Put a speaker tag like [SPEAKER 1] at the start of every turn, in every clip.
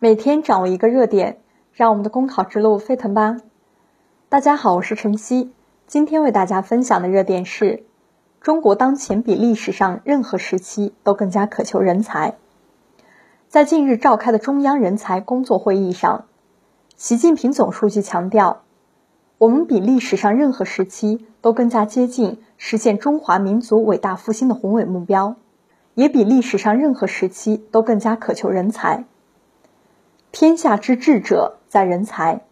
[SPEAKER 1] 每天掌握一个热点，让我们的公考之路飞腾吧！大家好，我是晨曦，今天为大家分享的热点是：中国当前比历史上任何时期都更加渴求人才。在近日召开的中央人才工作会议上，习近平总书记强调，我们比历史上任何时期都更加接近实现中华民族伟大复兴的宏伟目标，也比历史上任何时期都更加渴求人才。天下之治者，在人才。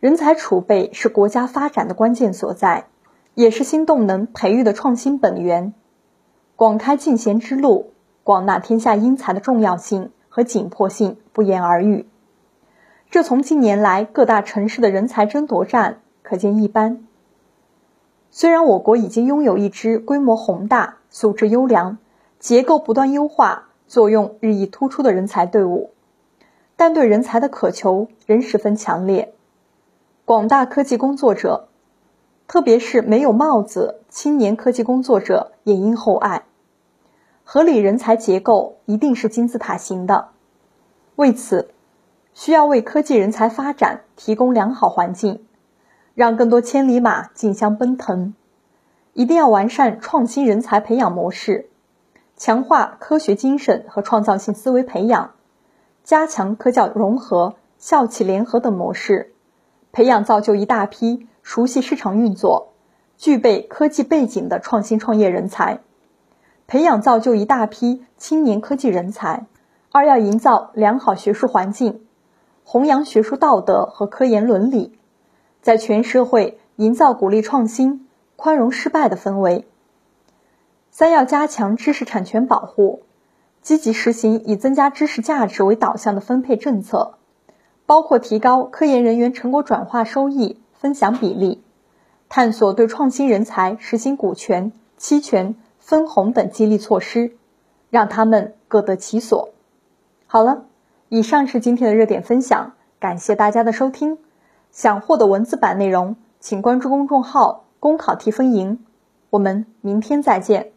[SPEAKER 1] 人才储备是国家发展的关键所在，也是新动能培育的创新本源。广开进贤之路，广纳天下英才的重要性和紧迫性不言而喻。这从近年来各大城市的人才争夺战可见一斑。虽然我国已经拥有一支规模宏大、素质优良、结构不断优化、作用日益突出的人才队伍。但对人才的渴求仍十分强烈，广大科技工作者，特别是没有帽子青年科技工作者也应厚爱。合理人才结构一定是金字塔型的，为此，需要为科技人才发展提供良好环境，让更多千里马竞相奔腾。一定要完善创新人才培养模式，强化科学精神和创造性思维培养。加强科教融合、校企联合等模式，培养造就一大批熟悉市场运作、具备科技背景的创新创业人才，培养造就一大批青年科技人才。二要营造良好学术环境，弘扬学术道德和科研伦理，在全社会营造鼓励创新、宽容失败的氛围。三要加强知识产权保护。积极实行以增加知识价值为导向的分配政策，包括提高科研人员成果转化收益分享比例，探索对创新人才实行股权、期权、分红等激励措施，让他们各得其所。好了，以上是今天的热点分享，感谢大家的收听。想获得文字版内容，请关注公众号“公考提分营”。我们明天再见。